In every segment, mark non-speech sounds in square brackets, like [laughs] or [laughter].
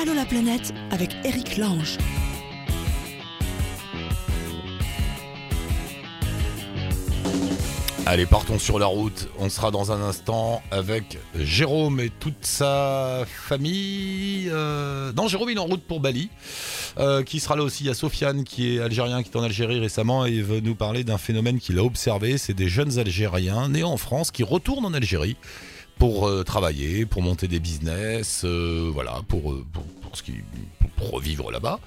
Allô la planète avec Eric Lange. Allez, partons sur la route. On sera dans un instant avec Jérôme et toute sa famille. Euh, Non, Jérôme, il est en route pour Bali. Euh, qui sera là aussi Il y a Sofiane, qui est algérien, qui est en Algérie récemment et veut nous parler d'un phénomène qu'il a observé. C'est des jeunes Algériens nés en France qui retournent en Algérie pour euh, travailler, pour monter des business, euh, voilà, pour, euh, pour, pour ce qui, pour revivre là-bas.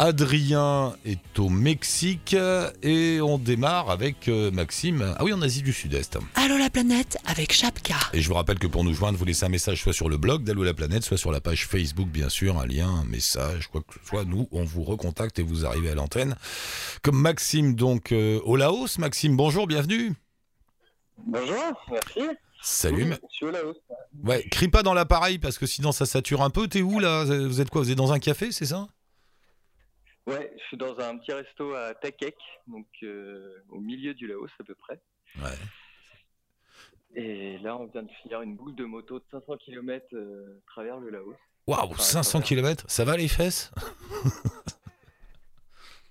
Adrien est au Mexique et on démarre avec euh, Maxime. Ah oui, en Asie du Sud-Est. Allô la planète avec Chapka. Et je vous rappelle que pour nous joindre, vous laissez un message soit sur le blog d'Allo la planète, soit sur la page Facebook, bien sûr, un lien, un message, quoi que ce soit. Nous, on vous recontacte et vous arrivez à l'antenne. Comme Maxime, donc, euh, au Laos. Maxime, bonjour, bienvenue. Bonjour, merci. Salut. Ma- Je suis au Laos. Ouais, crie pas dans l'appareil parce que sinon ça sature un peu. T'es où là? Vous êtes quoi? Vous êtes dans un café, c'est ça? Ouais, je suis dans un petit resto à Takek, donc euh, au milieu du Laos à peu près. Ouais. Et là, on vient de finir une boucle de moto de 500 km à travers le Laos. Waouh, Enfin, 500 voilà. km Ça va les fesses?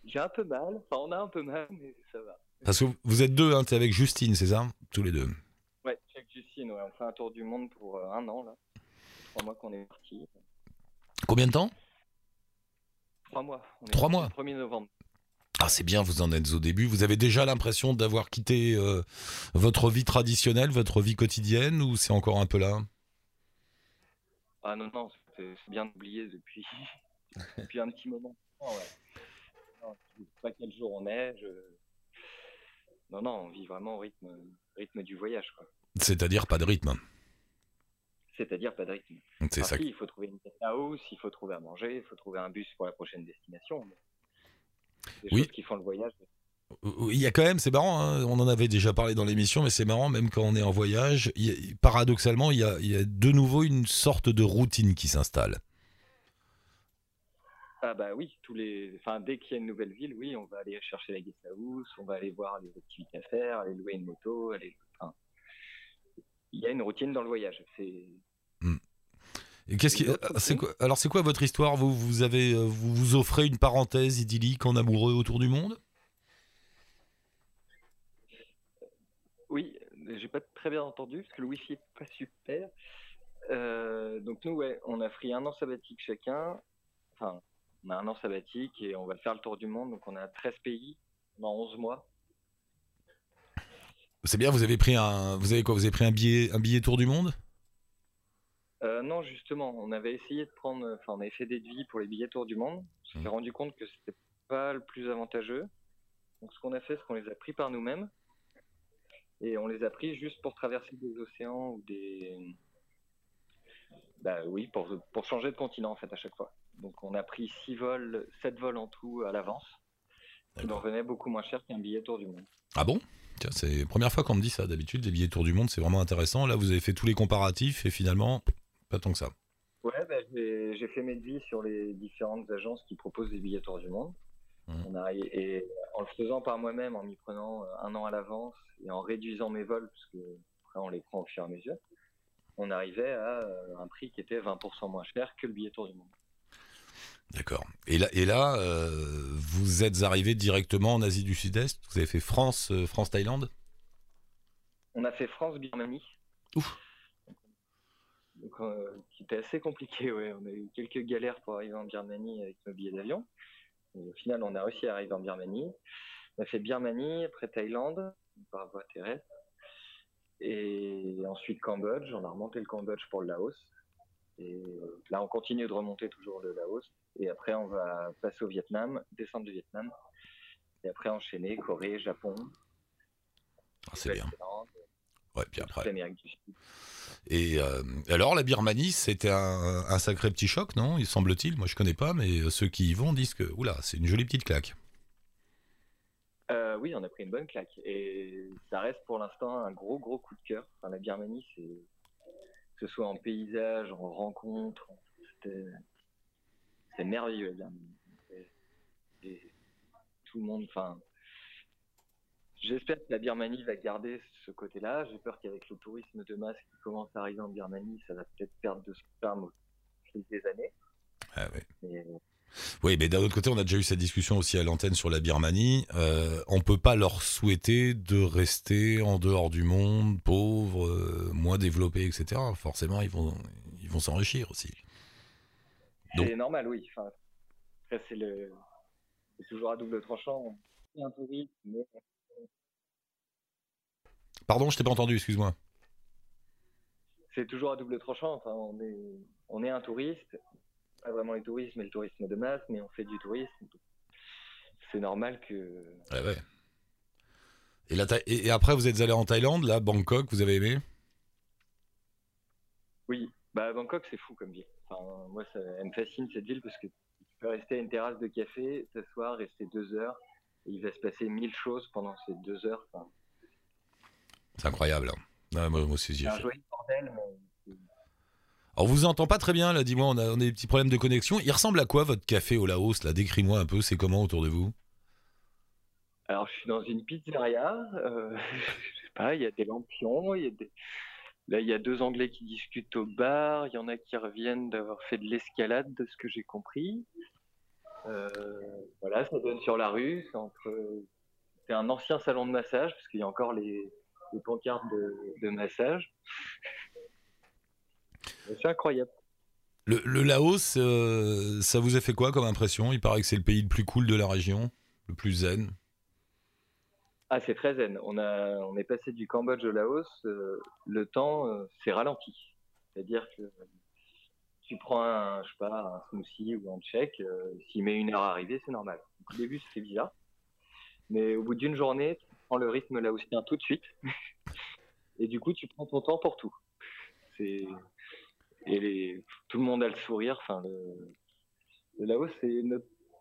J'ai un peu mal, enfin on a un peu mal, mais ça va. Parce que vous êtes deux, hein, t'es avec Justine, c'est ça? Tous les deux. On fait un tour du monde pour euh, un an là. Trois mois qu'on est parti. Combien de temps? Trois mois. On est Trois mois. le 1er novembre. Ah, c'est bien, vous en êtes au début. Vous avez déjà l'impression d'avoir quitté euh, votre vie traditionnelle, votre vie quotidienne, ou c'est encore un peu là? Ah non, non, c'est c'est bien oublié depuis, [laughs] depuis un petit moment. Oh, ouais. Non, je sais pas quel jour on est. Je... Non, non, on vit vraiment au rythme, rythme du voyage. quoi. C'est-à-dire pas de rythme. C'est-à-dire pas de rythme. C'est ça. il faut trouver une guest house, il faut trouver à manger, il faut trouver un bus pour la prochaine destination. Des Oui. choses qui font le voyage. Il y a quand même, c'est marrant, hein, on en avait déjà parlé dans l'émission, mais c'est marrant, même quand on est en voyage, il y a- paradoxalement, il y, a, il y a de nouveau une sorte de routine qui s'installe. Ah bah oui, tous les, enfin dès qu'il y a une nouvelle ville, oui, on va aller chercher la guest house, on va aller voir les activités à faire, aller louer une moto, aller. Il y a une routine dans le voyage. C'est Et qu'est-ce qui, quoi, alors c'est quoi votre histoire? Vous, vous avez, euh, vous vous offrez une parenthèse idyllique en amoureux autour du monde? Oui, j'ai pas très bien entendu parce que le wifi est pas super. Euh, donc nous, ouais, on a pris un an sabbatique chacun. Enfin, on a un an sabbatique et on va faire le tour du monde. Donc on a 13 pays dans 11 mois. C'est bien, vous avez pris un, vous avez quoi Vous avez pris un billet, un billet tour du monde? Euh, non, justement, on avait essayé de prendre, enfin, on avait fait des devis pour les billets tour du monde. On s'est Mhm. rendu compte que c'était pas le plus avantageux. Donc ce qu'on a fait, c'est qu'on les a pris par nous-mêmes et on les a pris juste pour traverser des océans ou des, bah oui, pour pour changer de continent en fait à chaque fois. Donc on a pris six vols, sept vols en tout à l'avance. qui nous revenait beaucoup moins cher qu'un billet tour du monde. Ah bon? C'est la première fois qu'on me dit ça. D'habitude, les billets tour du monde, c'est vraiment intéressant. Là, vous avez fait tous les comparatifs et finalement, pas tant que ça. Ouais, bah, j'ai fait mes devis sur les différentes agences qui proposent des billets tour du monde. On a, et en le faisant par moi-même, en m'y prenant euh, un an à l'avance et en réduisant mes vols, parce que après on les prend au fur et à mesure, on arrivait à euh, un prix qui était 20% moins cher que le billet tour du monde. D'accord. Et là, et là euh, vous êtes arrivé directement en Asie du Sud-Est? Vous avez fait France, euh, France-Thaïlande? On a fait France-Birmanie. Ouf. Donc, euh, qui était assez compliqué, ouais. On a eu quelques galères pour arriver en Birmanie avec nos billets d'avion. Et Au final, on a réussi à arriver en Birmanie. On a fait Birmanie, après Thaïlande, par voie terrestre. Et ensuite Cambodge. On a remonté le Cambodge pour le Laos. Et là, on continue de remonter toujours le Laos. Et après, on va passer au Vietnam, descendre du Vietnam. Et après, enchaîner Corée, Japon, Ah, C'est bien. Ouais, puis après. Et euh, alors, la Birmanie, c'était un, un sacré petit choc, non Il semble-t-il? Moi, je connais pas, mais euh, ceux qui y vont disent que, oula, c'est une jolie petite claque. Euh, oui, on a pris une bonne claque. Et ça reste pour l'instant un gros, gros coup de cœur. Enfin, la Birmanie, c'est ce soit en paysage, en rencontre, c'était- c'est merveilleux. Et- tout le monde, enfin, j'espère que la Birmanie va garder ce côté-là. J'ai peur qu'avec le tourisme de masse qui commence à arriver en Birmanie, ça va peut-être perdre de son charme au fil des années. Ah. Mais, Oui, mais d'un autre côté, on a déjà eu cette discussion aussi à l'antenne sur la Birmanie. Euh, on peut pas leur souhaiter de rester en dehors du monde, pauvres, euh, moins développés, etc. Forcément, ils vont ils vont s'enrichir aussi. C'est normal, oui. Enfin, après, c'est le, toujours à double tranchant. Un tourisme, mais Pardon, je t'ai pas entendu, excuse-moi. c'est toujours à double tranchant. Enfin, on est, on est un touriste, pas vraiment le tourisme, mais le tourisme de masse, mais on fait du tourisme. C'est normal que. Ouais. Et, la Thaï- et, et après, vous êtes allé en Thaïlande, là, Bangkok, vous avez aimé? Oui, bah Bangkok, c'est fou comme ville. Enfin, moi, ça, elle me fascine cette ville parce que tu peux rester à une terrasse de café, s'asseoir, rester deux heures, et il va se passer mille choses pendant ces deux heures. Enfin, C'est incroyable. hein. Ouais, moi, moi aussi, fait. bordel, mais Alors, vous entend pas très bien, là, dis-moi, on a, des petits problèmes de connexion. Il ressemble à quoi, votre café au Laos, là? Décris-moi un peu, c'est comment autour de vous? Alors, je suis dans une pizzeria. Euh, [laughs] sais pas, il y a des lampions. Il y a. Là, il y a deux Anglais qui discutent au bar. Il y en a qui reviennent d'avoir fait de l'escalade, de ce que j'ai compris. Euh, voilà, ça donne sur la rue. C'est un ancien salon de massage, parce qu'il y a encore les, pancartes de massage. C'est incroyable. Le, le Laos, euh, ça vous a fait quoi comme impression? Il paraît que c'est le pays le plus cool de la région, le plus zen. Ah, c'est très zen. On, a, on est passé du Cambodge au Laos. euh, le temps euh, s'est ralenti. C'est-à-dire que tu prends un, je sais pas, un smoothie ou un euh, s'il met une heure à arriver, c'est normal. Au début, c'était bizarre. Mais au bout d'une journée, tu prends le rythme laotien tout de suite. [laughs] Et du coup, tu prends ton temps pour tout. C'est et les... tout le monde a le sourire. Enfin, le, le Laos, c'est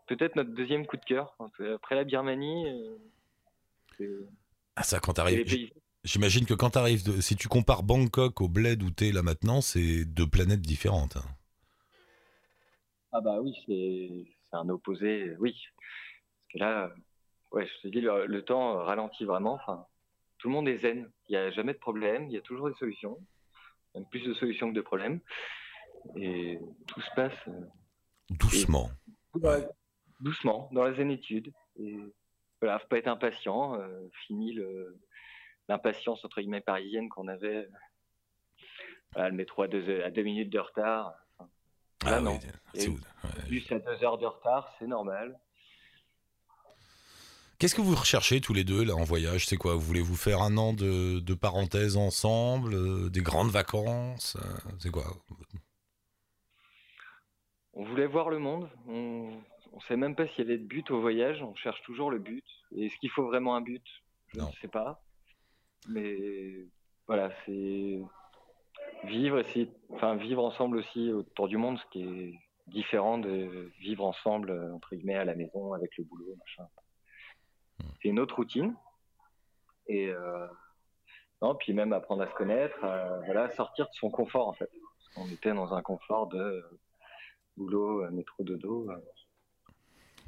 peut-être notre deuxième coup de cœur. Après la Birmanie, euh, c'est Ah, ça, quand t'arrives. J'imagine que quand t'arrives. De... Si tu compares Bangkok au bled où t'es là maintenant, c'est deux planètes différentes. hein. Ah bah oui, c'est c'est un opposé, oui. Parce que là, ouais, je te dis, le, le temps ralentit vraiment. Enfin, tout le monde est zen. Il n'y a jamais de problème. Il y a toujours des solutions. Plus de solutions que de problèmes. Et tout se passe euh, Doucement. doucement, dans la zénitude. Et voilà, faut pas être impatient. euh, fini le- l'impatience entre guillemets parisienne qu'on avait. Voilà, le métro à deux, à deux minutes de retard. Enfin, Ah non. oui. Plus à deux heures de retard, c'est normal. Qu'est-ce que vous recherchez tous les deux là en voyage? C'est quoi? Vous voulez vous faire un an de, de parenthèse ensemble, euh, des grandes vacances euh, C'est quoi? On voulait voir le monde. On ne sait même pas s'il y avait de but au voyage. On cherche toujours le but. Et est-ce qu'il faut vraiment un but? Je Non. ne sais pas. Mais voilà, c'est vivre, essayer, enfin vivre ensemble aussi autour du monde, ce qui est différent de vivre ensemble euh, entre guillemets à la maison avec le boulot, machin. C'est une autre routine. Et euh, non, puis même apprendre à se connaître, euh, voilà, sortir de son confort en fait. Qu'on était dans un confort de euh, boulot, métro, dodo.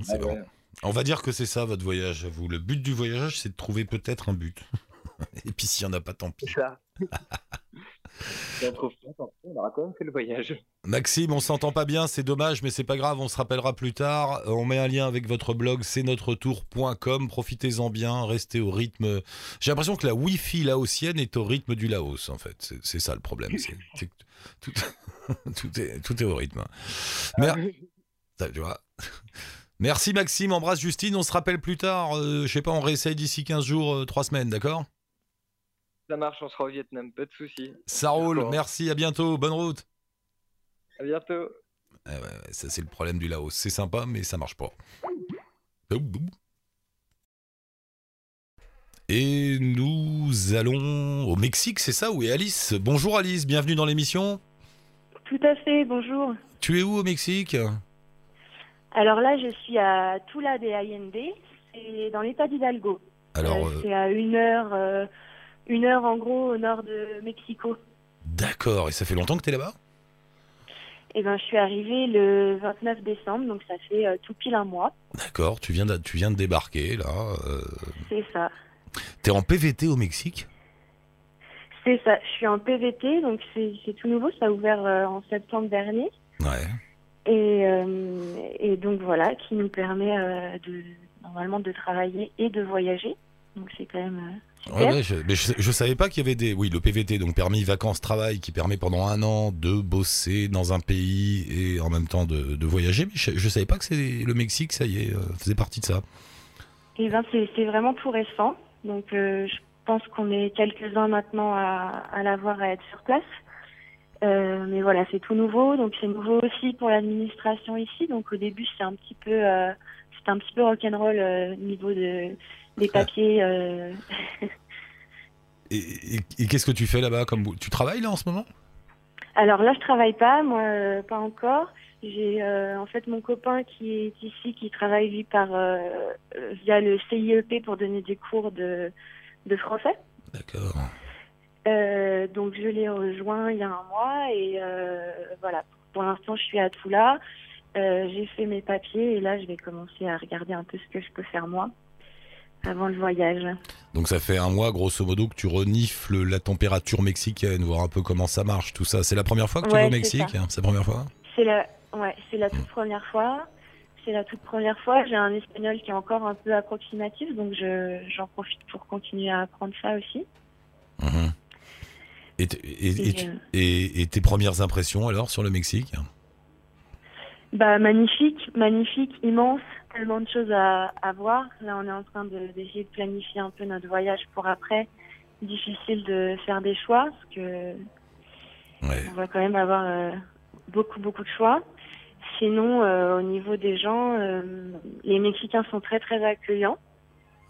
C'est Ah bon. ouais. On va dire que c'est ça votre voyage. à Vous, le but du voyage, c'est de trouver peut-être un but. [laughs] Et puis s'il y en a pas, tant pis. C'est ça. [laughs] Si on trouve pas, tant pis, on aura quand même fait le voyage. Maxime, on s'entend pas bien, c'est dommage, mais c'est pas grave, on se rappellera plus tard. Euh, On met un lien avec votre blog, c'est notre-tour.com. Profitez-en bien, restez au rythme. J'ai l'impression que la Wi-Fi laotienne est au rythme du Laos, en fait. C'est ça le problème. tout, [laughs] tout est, tout est au rythme. Tu vois. Merci Maxime, embrasse Justine, on se rappelle plus tard. euh, je sais pas, on réessaye d'ici 15 jours, 3 semaines, d'accord? Ça marche, on sera au Vietnam, pas de soucis. Ça roule, merci, à bientôt, bonne route. À bientôt. Ouais, ouais, ça c'est le problème du Laos. C'est sympa, mais ça marche pas. Et nous allons au Mexique, c'est ça Où est Alice? Bonjour Alice, bienvenue dans l'émission. Tout à fait, bonjour. Tu es où au Mexique? Alors là, je suis à Tula de Allende, c'est dans l'état d'Hidalgo. Alors, Euh, euh, c'est à une heure, euh, une heure en gros au nord de Mexico. d'accord, et ça fait longtemps que tu es là-bas? Et ben, je suis arrivée le 29 décembre, donc ça fait euh, tout pile un mois. D'accord, tu viens de, tu viens de débarquer là. Euh, C'est ça. T'es en PVT au Mexique? C'est ça. Je suis en PVT, donc c'est tout nouveau. Ça a ouvert euh, en septembre dernier. Ouais. Et, et donc voilà, qui nous permet de normalement de travailler et de voyager. Donc c'est quand même euh. Ouais, ouais, je, mais je, je savais pas qu'il y avait des. Oui, le PVT, donc permis vacances-travail, qui permet pendant un an de bosser dans un pays et en même temps de, de voyager. Mais je, je savais pas que c'est le Mexique, ça y est, euh, faisait partie de ça. Et ben c'est vraiment tout récent. Donc euh, je pense qu'on est quelques-uns maintenant à, à l'avoir à être sur place. Euh, mais voilà, c'est tout nouveau. Donc c'est nouveau aussi pour l'administration ici. Donc au début c'est un petit peu c'était un petit peu rock'n'roll au niveau de des papiers. euh. [laughs] Et, et- et qu'est-ce que tu fais là-bas comme Tu travailles là en ce moment? Alors là je travaille pas, moi euh, pas encore. J'ai euh, en fait mon copain qui est ici qui travaille lui par via le CIEP pour donner des cours de de français. D'accord. Donc je l'ai rejoint il y a un mois et voilà. Pour l'instant, je suis à Toula. J'ai fait mes papiers et là, je vais commencer à regarder un peu ce que je peux faire moi avant le voyage. Donc ça fait un mois, grosso modo, que tu renifles la température mexicaine, voir un peu comment ça marche, tout ça. C'est la première fois que tu Ouais, vas au Mexique hein C'est la première fois C'est la, ouais, c'est la toute première fois. C'est la toute première fois. J'ai un espagnol qui est encore un peu approximatif, donc je, j'en profite pour continuer à apprendre ça aussi. Mhm. et, et- euh, et- et tes premières impressions alors sur le Mexique? Bah magnifique, magnifique, immense, tellement de choses à, à voir. Là, on est en train de- d'essayer de planifier un peu notre voyage pour après. Difficile de faire des choix parce que Ouais. on va quand même avoir euh, beaucoup beaucoup de choix. Sinon, euh, au niveau des gens, euh, les Mexicains sont très très accueillants.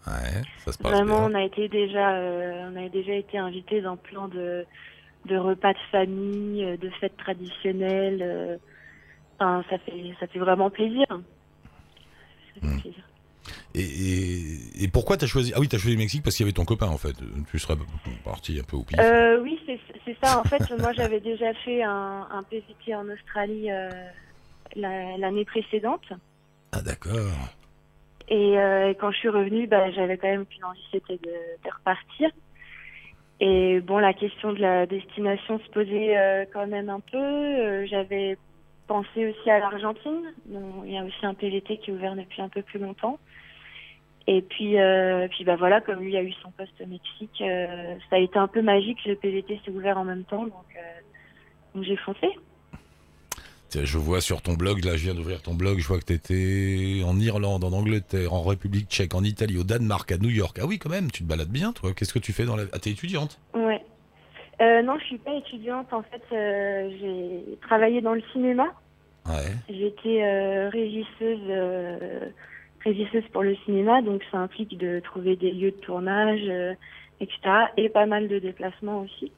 Ouais, ça se passe Vraiment, bien. on a été déjà, on a déjà été invités dans plein de, de repas de famille, de fêtes traditionnelles. Enfin, ça fait, ça fait vraiment plaisir. Plaisir. Et, et, et pourquoi t'as choisi Ah oui, t'as choisi le Mexique parce qu'il y avait ton copain en fait. Tu serais parti un peu au pif. Euh, oui, c'est ça. En fait, [laughs] moi, j'avais déjà fait un, un PVT en Australie euh, la- l'année précédente. Ah d'accord. Et euh, quand je suis revenue, bah, j'avais quand même qu'une envie, c'était de, de repartir. Et bon, la question de la destination se posait euh, quand même un peu. Euh, j'avais pensé aussi à l'Argentine. Il y a aussi un PVT qui est ouvert depuis un peu plus longtemps. Et puis, euh, puis bah voilà, comme lui a eu son poste au Mexique, euh, ça a été un peu magique. Le PVT s'est ouvert en même temps, donc, euh, donc j'ai foncé. Je vois sur ton blog, là je viens d'ouvrir ton blog, je vois que t'étais en Irlande, en Angleterre, en République tchèque, en Italie, au Danemark, à New York. Ah oui quand même, tu te balades bien toi. Qu'est-ce que tu fais dans la... Ah t'es étudiante? Ouais. Euh, non, je suis pas étudiante. En fait, euh, j'ai travaillé dans le cinéma. Ouais. J'étais euh, régisseuse, régisseuse pour le cinéma, donc ça implique de trouver des lieux de tournage, etc. Et pas mal de déplacements aussi.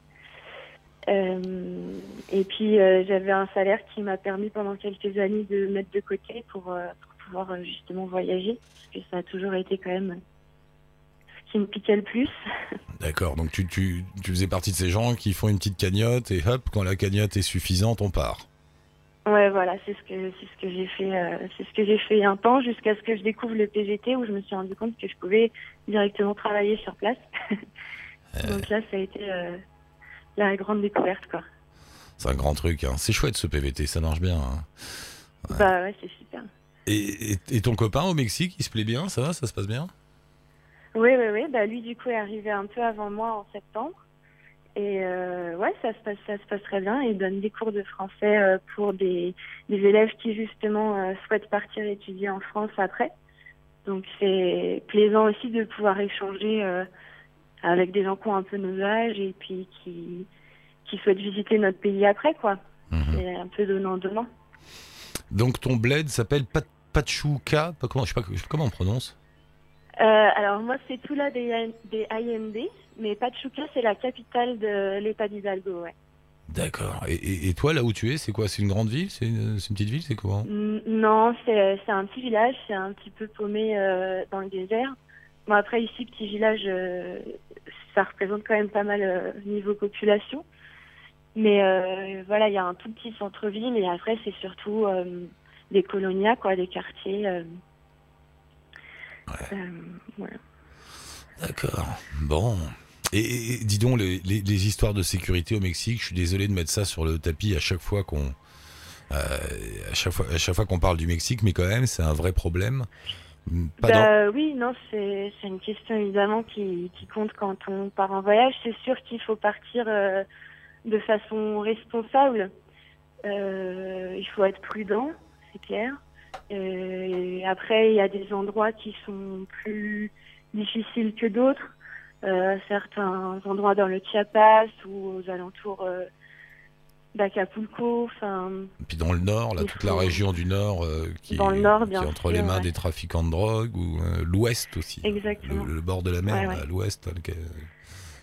Et puis j'avais un salaire qui m'a permis pendant quelques années de mettre de côté pour, pour pouvoir justement voyager, parce que ça a toujours été quand même qui me piquait le plus. D'accord, donc tu, tu, tu faisais partie de ces gens qui font une petite cagnotte et hop, quand la cagnotte est suffisante, on part. Ouais, voilà, c'est ce que c'est ce que j'ai fait, euh, c'est ce que j'ai fait un temps jusqu'à ce que je découvre le PVT où je me suis rendu compte que je pouvais directement travailler sur place. [laughs] Donc là, ça a été euh, la grande découverte, quoi. C'est un grand truc, hein. c'est chouette ce PVT, ça marche bien. hein. Bah ouais, c'est super. Et, et- et ton copain au Mexique, il se plaît bien, ça va, ça se passe bien? Oui, oui, oui. Bah lui, du coup, est arrivé un peu avant moi en septembre. Et euh, ouais, ça se passe, ça se passe très bien. Il donne des cours de français euh, pour des, des élèves qui justement euh, souhaitent partir étudier en France après. Donc c'est plaisant aussi de pouvoir échanger euh, avec des gens qui ont un peu nos âges et puis qui qui souhaitent visiter notre pays après, quoi. Mhm. C'est un peu donnant-donnant. Donc ton bled s'appelle Pat- Pachuca, comment, je sais pas comment on prononce. Euh, alors moi, c'est tout là des, des IND, mais Pachuca, c'est la capitale de l'État d'Hidalgo, ouais. D'accord. Et, et- et toi, là où tu es, c'est quoi? C'est une grande ville? C'est une, petite ville? C'est quoi Non, c'est un petit village, c'est un petit peu paumé euh, dans le désert. Bon, après, ici, petit village, euh, ça représente quand même pas mal euh, niveau population. Mais voilà, il y a un tout petit centre-ville et après, c'est surtout des colonias, quoi, des quartiers. Euh, euh, voilà. D'accord. Bon. Et, et- dis donc, les, les- les histoires de sécurité au Mexique, je suis désolé de mettre ça sur le tapis à chaque fois qu'on à chaque fois, à chaque fois qu'on parle du Mexique, mais quand même, c'est un vrai problème. Pas dans- Bah, oui, non, c'est c'est une question évidemment qui, qui compte quand on part en voyage. C'est sûr qu'il faut partir euh, de façon responsable. Euh, il faut être prudent, c'est clair. Euh, et après, il y a des endroits qui sont plus difficiles que d'autres. Euh, certains endroits dans le Chiapas ou aux alentours euh, d'Acapulco. Enfin, Et puis dans le nord, là, toute la région du nord euh, qui, Dans le est- qui entre sûr, les mains ouais. des trafiquants de drogue, ou l'ouest aussi. exactement. Le, le bord de la mer, Ouais, là, ouais. à l'ouest,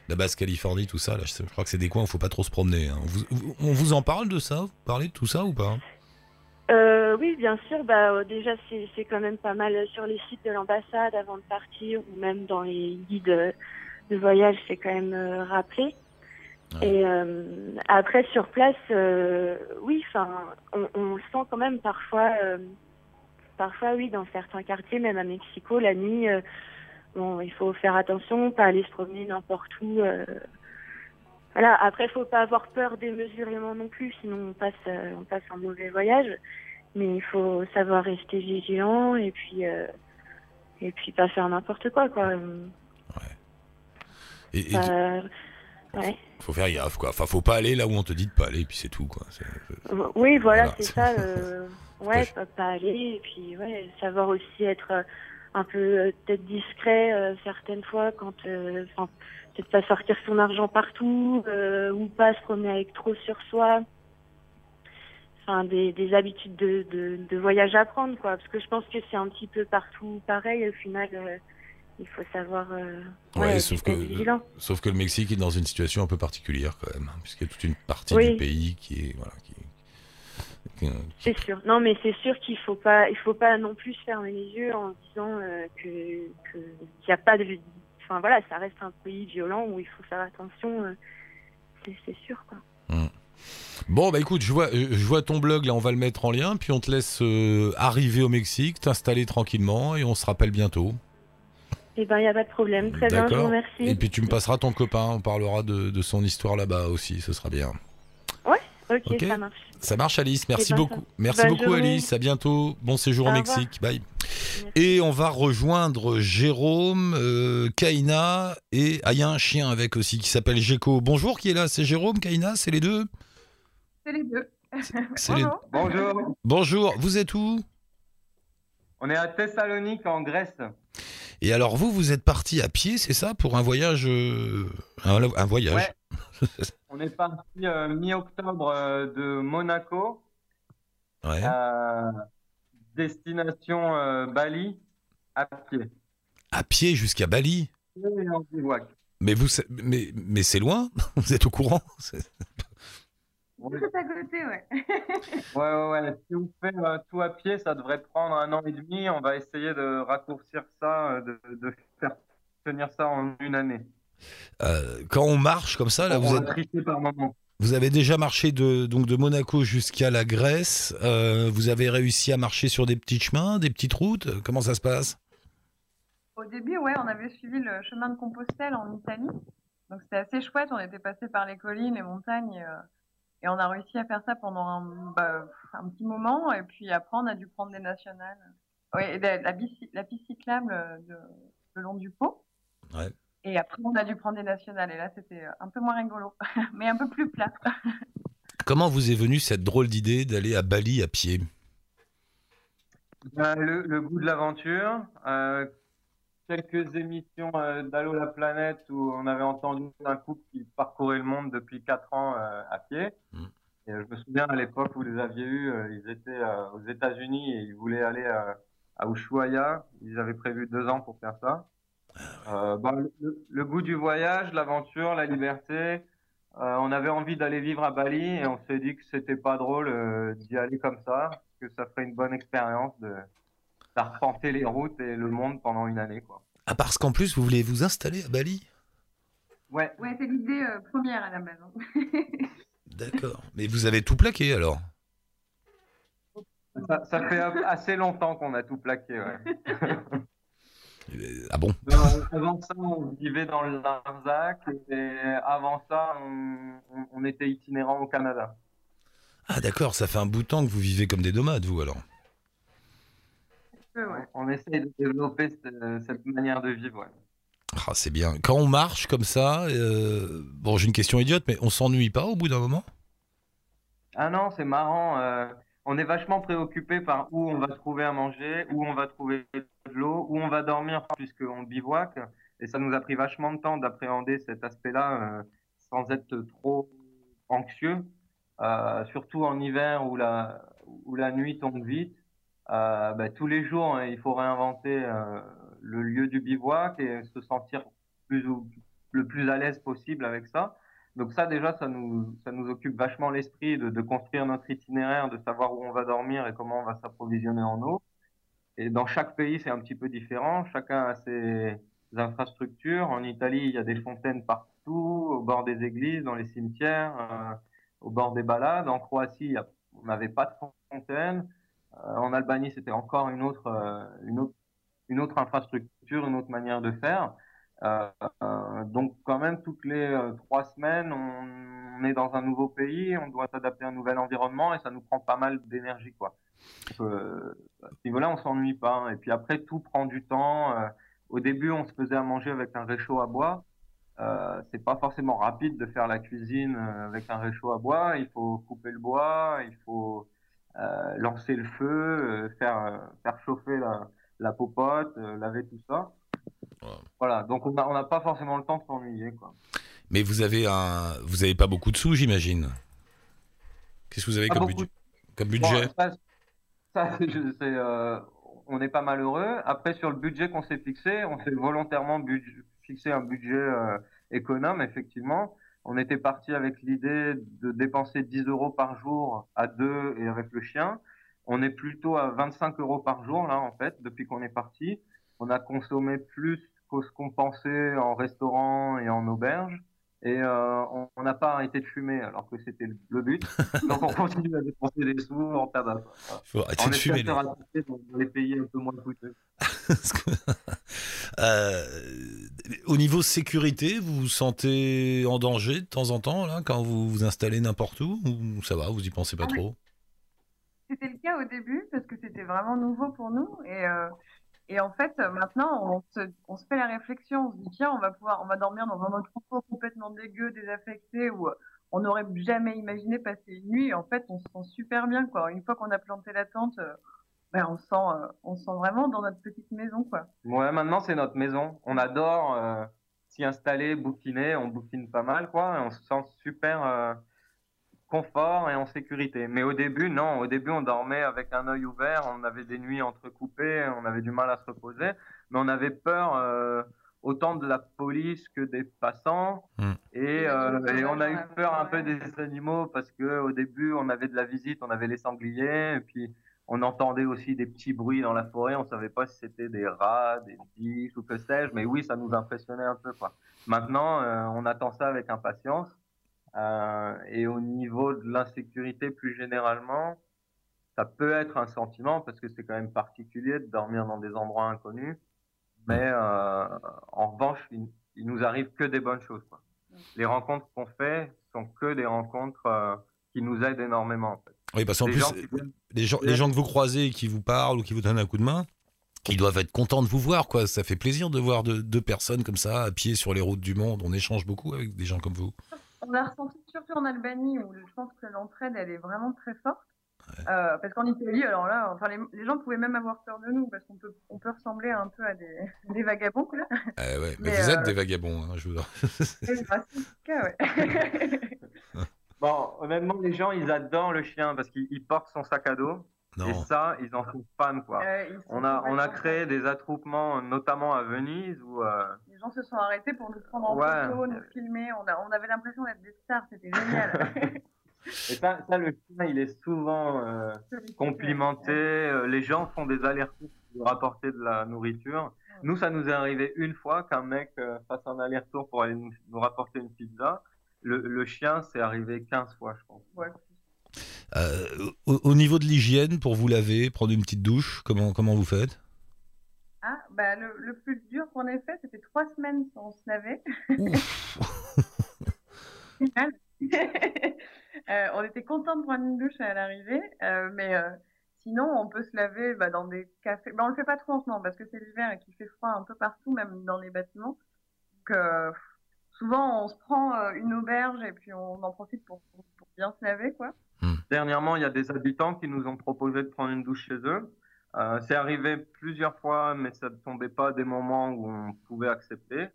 la basse Californie, tout ça. Là, je, crois que c'est des coins où il faut pas trop se promener. hein. On, vous- on vous en parle de ça? Vous parlez de tout ça ou pas? Euh, oui, bien sûr. Bah, euh, déjà, c'est quand même pas mal sur les sites de l'ambassade avant de partir ou même dans les guides de voyage, c'est quand même euh, rappelé. Ouais. Et euh, après, sur place, euh, oui, enfin, on, on le sent quand même parfois. euh, parfois, oui, dans certains quartiers, même à Mexico, la nuit, bon, il faut faire attention, pas aller se promener n'importe où. Euh, voilà. Après, faut pas avoir peur démesurément non plus, sinon on passe, euh, on passe un mauvais voyage. Mais il faut savoir rester vigilant et puis, euh, et puis pas faire n'importe quoi, quoi. Et, et Euh, ouais. faut faire gaffe, quoi. Enfin, faut pas aller là où on te dit de pas aller, et puis c'est tout, quoi. Oui, voilà, Voilà. c'est ça. [laughs] euh, ouais, pas, pas aller et puis ouais, savoir aussi être euh, un peu euh, peut-être discret euh, certaines fois quand, euh, peut-être pas sortir son argent partout euh, ou pas se promener avec trop sur soi. Enfin, des, des habitudes de, de, de voyage à prendre, quoi. Parce que je pense que c'est un petit peu partout pareil. Au final, euh, il faut savoir euh, Ouais, ouais, sauf que- vigilant. Sauf que le Mexique est dans une situation un peu particulière, quand même. hein, Puisqu'il y a toute une partie Oui. du pays qui est. Voilà, qui, qui- C'est sûr. Non, mais c'est sûr qu'il faut pas, il faut pas non plus fermer les yeux en disant euh, que- qu'il n'y a pas de, enfin voilà, ça reste un pays violent où il faut faire attention. euh, c'est sûr quoi. Bon, bah écoute, je vois, euh, je vois ton blog, là, on va le mettre en lien, puis on te laisse euh, arriver au Mexique, t'installer tranquillement, et on se rappelle bientôt. Eh ben, il y a pas de problème. Très bien, je vous remercie. Et puis tu me passeras ton copain, on parlera de, de son histoire là-bas aussi, ce sera bien. ok, ok. ça marche. Ça marche Alice, merci ben, beaucoup. Merci bonne beaucoup journée. Alice, à bientôt. Bon séjour au. Mexique, bye. Et on va rejoindre Jérôme, euh, Kaina et ah, il y a un chien avec aussi qui s'appelle Gecko. Bonjour, qui est là C'est Jérôme, Kaina, c'est les deux? C'est les deux. Les- Bonjour. Bonjour, vous êtes où? On est à Thessalonique en Grèce. Et alors vous, vous êtes parti à pied, c'est ça, pour un voyage euh, un, un voyage? Ouais. [laughs] On est parti euh, mi-octobre euh, de Monaco, Ouais. Destination euh, Bali, à pied. À pied jusqu'à Bali Et en bivouac. Mais vous, mais, mais c'est loin [laughs] Vous êtes au courant [laughs] Tout à côté, ouais. [laughs] ouais, ouais, ouais. Si on fait euh, tout à pied, ça devrait prendre un an et demi. On va essayer de raccourcir ça, euh, de, de faire tenir ça en une année. Euh, Quand on marche comme ça, là, on vous va êtes tricher par moment. Vous avez déjà marché de, donc de Monaco jusqu'à la Grèce. Euh, vous avez réussi à marcher sur des petits chemins, des petites routes. Comment ça se passe? Au début, ouais, on avait suivi le chemin de Compostelle en Italie. Donc c'était assez chouette. On était passé par les collines, les montagnes. euh, et on a réussi à faire ça pendant un, bah, un petit moment. Et puis après, on a dû prendre des nationales. Ouais, et la, la, piste cyclable de, le long du pont. Ouais. Et après, on a dû prendre des nationales. Et là, c'était un peu moins rigolo, [laughs] mais un peu plus plat. [laughs] Comment vous est venue cette drôle d'idée d'aller à Bali à pied? Euh, le, le goût de l'aventure. euh, quelques émissions euh, d'Allo la planète où on avait entendu un couple qui parcourait le monde depuis 4 ans euh, à pied. Mm. Et euh, je me souviens à l'époque où vous les aviez eus, euh, ils étaient euh, aux États-Unis et ils voulaient aller euh, à Ushuaia. Ils avaient prévu deux ans pour faire ça. Euh, bah, le, le goût du voyage, l'aventure, la liberté. Euh, on avait envie d'aller vivre à Bali et on s'est dit que c'était pas drôle euh, d'y aller comme ça, que ça ferait une bonne expérience de d'arpenter les routes et le monde pendant une année, quoi. Ah, parce qu'en plus, vous voulez vous installer à Bali? Ouais. Ouais, c'est l'idée euh, première à la base. hein. [laughs] D'accord. Mais vous avez tout plaqué alors? Ça, ça fait assez longtemps qu'on a tout plaqué, ouais. [laughs] Ah bon? Euh, avant ça, on vivait dans le Larzac et avant ça, on, était itinérant au Canada. Ah d'accord, ça fait un bout de temps que vous vivez comme des nomades, vous alors. ouais. On essaye de développer cette, cette manière de vivre. ouais. Ah, c'est bien. Quand on marche comme ça, euh, bon, j'ai une question idiote, mais on s'ennuie pas au bout d'un moment? Ah non, c'est marrant. euh, on est vachement préoccupé par où on va trouver à manger, où on va trouver de l'eau, où on va dormir puisqu'on bivouaque. Et ça nous a pris vachement de temps d'appréhender cet aspect-là euh, sans être trop anxieux. Euh, surtout en hiver où la, où la nuit tombe vite. Euh, bah, tous les jours, hein, il faut réinventer euh, le lieu du bivouac et se sentir plus ou- le plus à l'aise possible avec ça. Donc ça déjà, ça nous, ça nous occupe vachement l'esprit de, de construire notre itinéraire, de savoir où on va dormir et comment on va s'approvisionner en eau. Et dans chaque pays, c'est un petit peu différent. Chacun a ses infrastructures. En Italie, il y a des fontaines partout, au bord des églises, dans les cimetières, euh, au bord des balades. En Croatie, on n'avait pas de fontaine. Euh, en Albanie, c'était encore une autre, euh, une autre, une autre infrastructure, une autre manière de faire. Euh, euh, donc quand même toutes les euh, trois semaines, on, est dans un nouveau pays, on doit s'adapter à un nouvel environnement et ça nous prend pas mal d'énergie quoi. Euh, à ce niveau-là, on s'ennuie pas. hein. Et puis après, tout prend du temps. Au début, on se faisait à manger avec un réchaud à bois. Euh, c'est pas forcément rapide de faire la cuisine avec un réchaud à bois. Il faut couper le bois, il faut lancer le feu, faire faire chauffer la, popote, laver tout ça. Voilà, donc on n'a pas forcément le temps de s'ennuyer quoi. Mais vous avez un, vous avez pas beaucoup de sous, j'imagine. Qu'est-ce que vous avez comme budget, comme Bon, budget? ça, ça, c'est- [laughs] je- c'est, euh, on n'est pas malheureux. Après, sur le budget qu'on s'est fixé, on s'est volontairement fixé un budget euh, économe, effectivement. On était parti avec l'idée de dépenser 10 euros par jour à deux et avec le chien. On est plutôt à 25 euros par jour, là, en fait, depuis qu'on est parti. On a consommé plus ce qu'on pensait en restaurant et en auberge. Et euh, on n'a pas arrêté de fumer alors que c'était le- le but. [laughs] Donc on continue à dépenser des sous en tabac. Voilà. Faut arrêter On de fumer. se les- dans pays un peu moins coûteux. [laughs] Euh, au niveau sécurité, vous vous sentez en danger de temps en temps là quand vous vous installez n'importe où ou ça va, vous y pensez pas Ah trop? C'était le cas au début parce que c'était vraiment nouveau pour nous et euh, et en fait maintenant on se fait la réflexion, on se dit tiens on va pouvoir on va dormir dans un entrepôt complètement dégueu, désaffecté où on n'aurait jamais imaginé passer une nuit. En fait on se sent super bien quoi. Une fois qu'on a planté la tente, euh, ben, on se sent euh, on se sent vraiment dans notre petite maison quoi. Ouais, maintenant c'est notre maison. On adore euh, s'y installer, bouquiner. On bouquine pas mal, quoi. Et on se sent super confort et en sécurité. Mais au début, non. Au début, on dormait avec un œil ouvert. On avait des nuits entrecoupées. On avait du mal à se reposer. Mais on avait peur euh, autant de la police que des passants. Mm. Et, euh, et on a eu peur un peu des animaux parce que au début, on avait de la visite. On avait les sangliers. Et puis on entendait aussi des petits bruits dans la forêt. On savait pas si c'était des rats, des biches ou que sais-je. Mais oui, ça nous impressionnait un peu, quoi. Maintenant, euh, on attend ça avec impatience. Euh, et au niveau de l'insécurité plus généralement, ça peut être un sentiment parce que c'est quand même particulier de dormir dans des endroits inconnus. Mais euh, en revanche, il, il nous arrive que des bonnes choses. Quoi. Les rencontres qu'on fait sont que des rencontres euh, qui nous aident énormément. En fait. Oui, parce qu'en plus, gens qui les gens, les gens que vous croisez et qui vous parlent ou qui vous donnent un coup de main, ils doivent être contents de vous voir, quoi. Ça fait plaisir de voir deux, deux personnes comme ça à pied sur les routes du monde. On échange beaucoup avec des gens comme vous. On a ressenti surtout en Albanie où je pense que l'entraide elle est vraiment très forte. Euh, parce qu'en Italie, alors là, enfin les, les gens pouvaient même avoir peur de nous parce qu'on peut, on peut ressembler un peu à des, [laughs] des vagabonds. Quoi. Eh ouais, mais, Mais, vous êtes euh, des vagabonds, hein, je vous [laughs] bah, c'est le cas, ouais. [laughs] Bon, honnêtement, les gens, ils adorent le chien parce qu'il il porte son sac à dos. Et ça, ils en sont fans, quoi. Euh, sont On a, on a créé des attroupements, notamment à Venise, où euh, Les gens se sont arrêtés pour nous prendre en Ouais. photo, nous filmer. On, a, on avait l'impression d'être des stars, c'était génial. [laughs] et ça, ça, le chien, il est souvent euh, complimenté. Euh, Les gens font des allers-retours pour rapporter de la nourriture. Nous, ça nous est arrivé une fois qu'un mec euh, fasse un aller-retour pour aller nous, nous rapporter une pizza. Le, le chien, c'est arrivé 15 fois, je pense. Ouais. Euh, au, au niveau de l'hygiène, pour vous laver, prendre une petite douche, comment, comment vous faites? Ah, bah, le, le plus dur qu'on ait fait, c'était trois semaines sans se laver. [laughs] Euh, on était content de prendre une douche à l'arrivée, euh, mais euh, sinon, on peut se laver bah, dans des cafés. Bah, on le fait pas trop en ce moment parce que c'est l'hiver et qu'il fait froid un peu partout, même dans les bâtiments. Donc, souvent, on se prend une auberge et puis on en profite pour, pour, pour bien se laver, quoi. Dernièrement, il y a des habitants qui nous ont proposé de prendre une douche chez eux. Euh, c'est arrivé plusieurs fois, mais ça ne tombait pas à des moments où on pouvait accepter.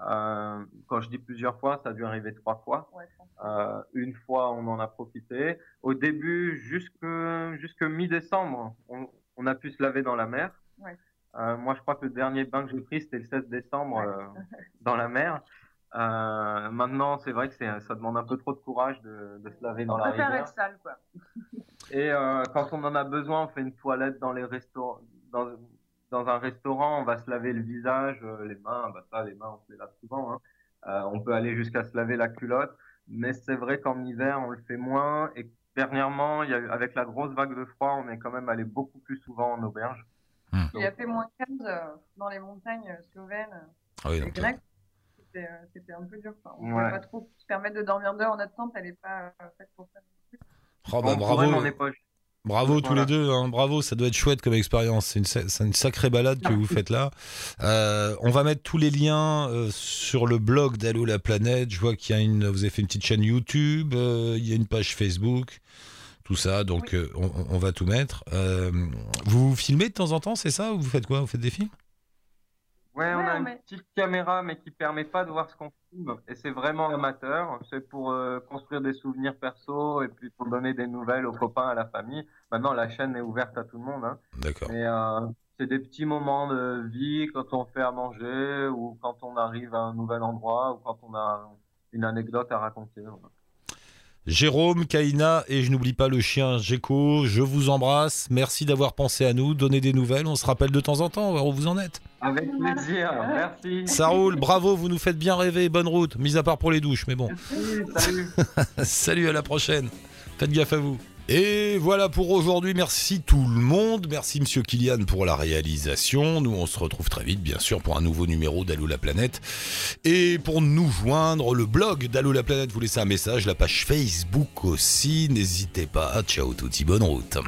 Euh, quand je dis plusieurs fois, ça a dû arriver trois fois. Ouais. Euh, une fois, on en a profité. Au début, jusque, jusque mi-décembre, on, on a pu se laver dans la mer. Ouais. Euh, moi, je crois que le dernier bain que j'ai pris, c'était le 16 décembre Ouais. euh, dans la mer. [laughs] Euh, maintenant, c'est vrai que c'est, ça demande un peu trop de courage de, de se laver dans on la préfère rivière. être sale, quoi. [laughs] Et euh, quand on en a besoin, on fait une toilette dans les restaurants. Dans, dans un restaurant, on va se laver le visage, euh, les mains. Bah ça, les mains, on se les lave souvent. Hein. Euh, on peut aller jusqu'à se laver la culotte. Mais c'est vrai qu'en hiver, on le fait moins. Et dernièrement, y a avec la grosse vague de froid, on est quand même allé beaucoup plus souvent en auberge. Il a fait moins 15 euh, dans les montagnes slovènes Ah oui, et donc, grecques. C'était euh, c'était un peu dur. quoi. On ne Ouais. pouvait pas trop se permettre de dormir dehors. Notre tente, elle n'est pas euh, faite pour ça. oh, bah, bravo, bravo tous Voilà. les deux, hein, bravo, ça doit être chouette comme expérience. C'est une, sa- c'est une sacrée balade que vous faites là. Euh, on va mettre tous les liens euh, sur le blog d'Allo la planète. Je vois qu'il y a une, vous avez fait une petite chaîne YouTube, euh, il y a une page Facebook, tout ça. Donc Oui. euh, on, on va tout mettre. Euh, vous vous filmez de temps en temps, c'est ça? Ou vous faites quoi? Vous faites des films? Ouais, on a une petite caméra, mais qui permet pas de voir ce qu'on filme. Et c'est vraiment amateur. C'est pour euh, construire des souvenirs perso et puis pour donner des nouvelles aux copains, à la famille. Maintenant, la chaîne est ouverte à tout le monde. Hein. D'accord. Mais euh, c'est des petits moments de vie quand on fait à manger ou quand on arrive à un nouvel endroit ou quand on a une anecdote à raconter. voilà. Jérôme, Kaina et je n'oublie pas le chien Gecko, je vous embrasse. Merci d'avoir pensé à nous, donner des nouvelles. On se rappelle de temps en temps, on va voir où vous en êtes. Avec plaisir. Merci. Ça roule, bravo, vous nous faites bien rêver. Bonne route, mis à part pour les douches, mais bon. Salut. Salut, [laughs] à la prochaine. Faites gaffe à vous. Et voilà pour aujourd'hui. Merci tout le monde. Merci Monsieur Kylian pour la réalisation. Nous, on se retrouve très vite, bien sûr, pour un nouveau numéro d'Allo la planète. Et pour nous joindre, le blog d'Allo la planète, vous laissez un message, la page Facebook aussi. N'hésitez pas. Ciao, touti, bonne route.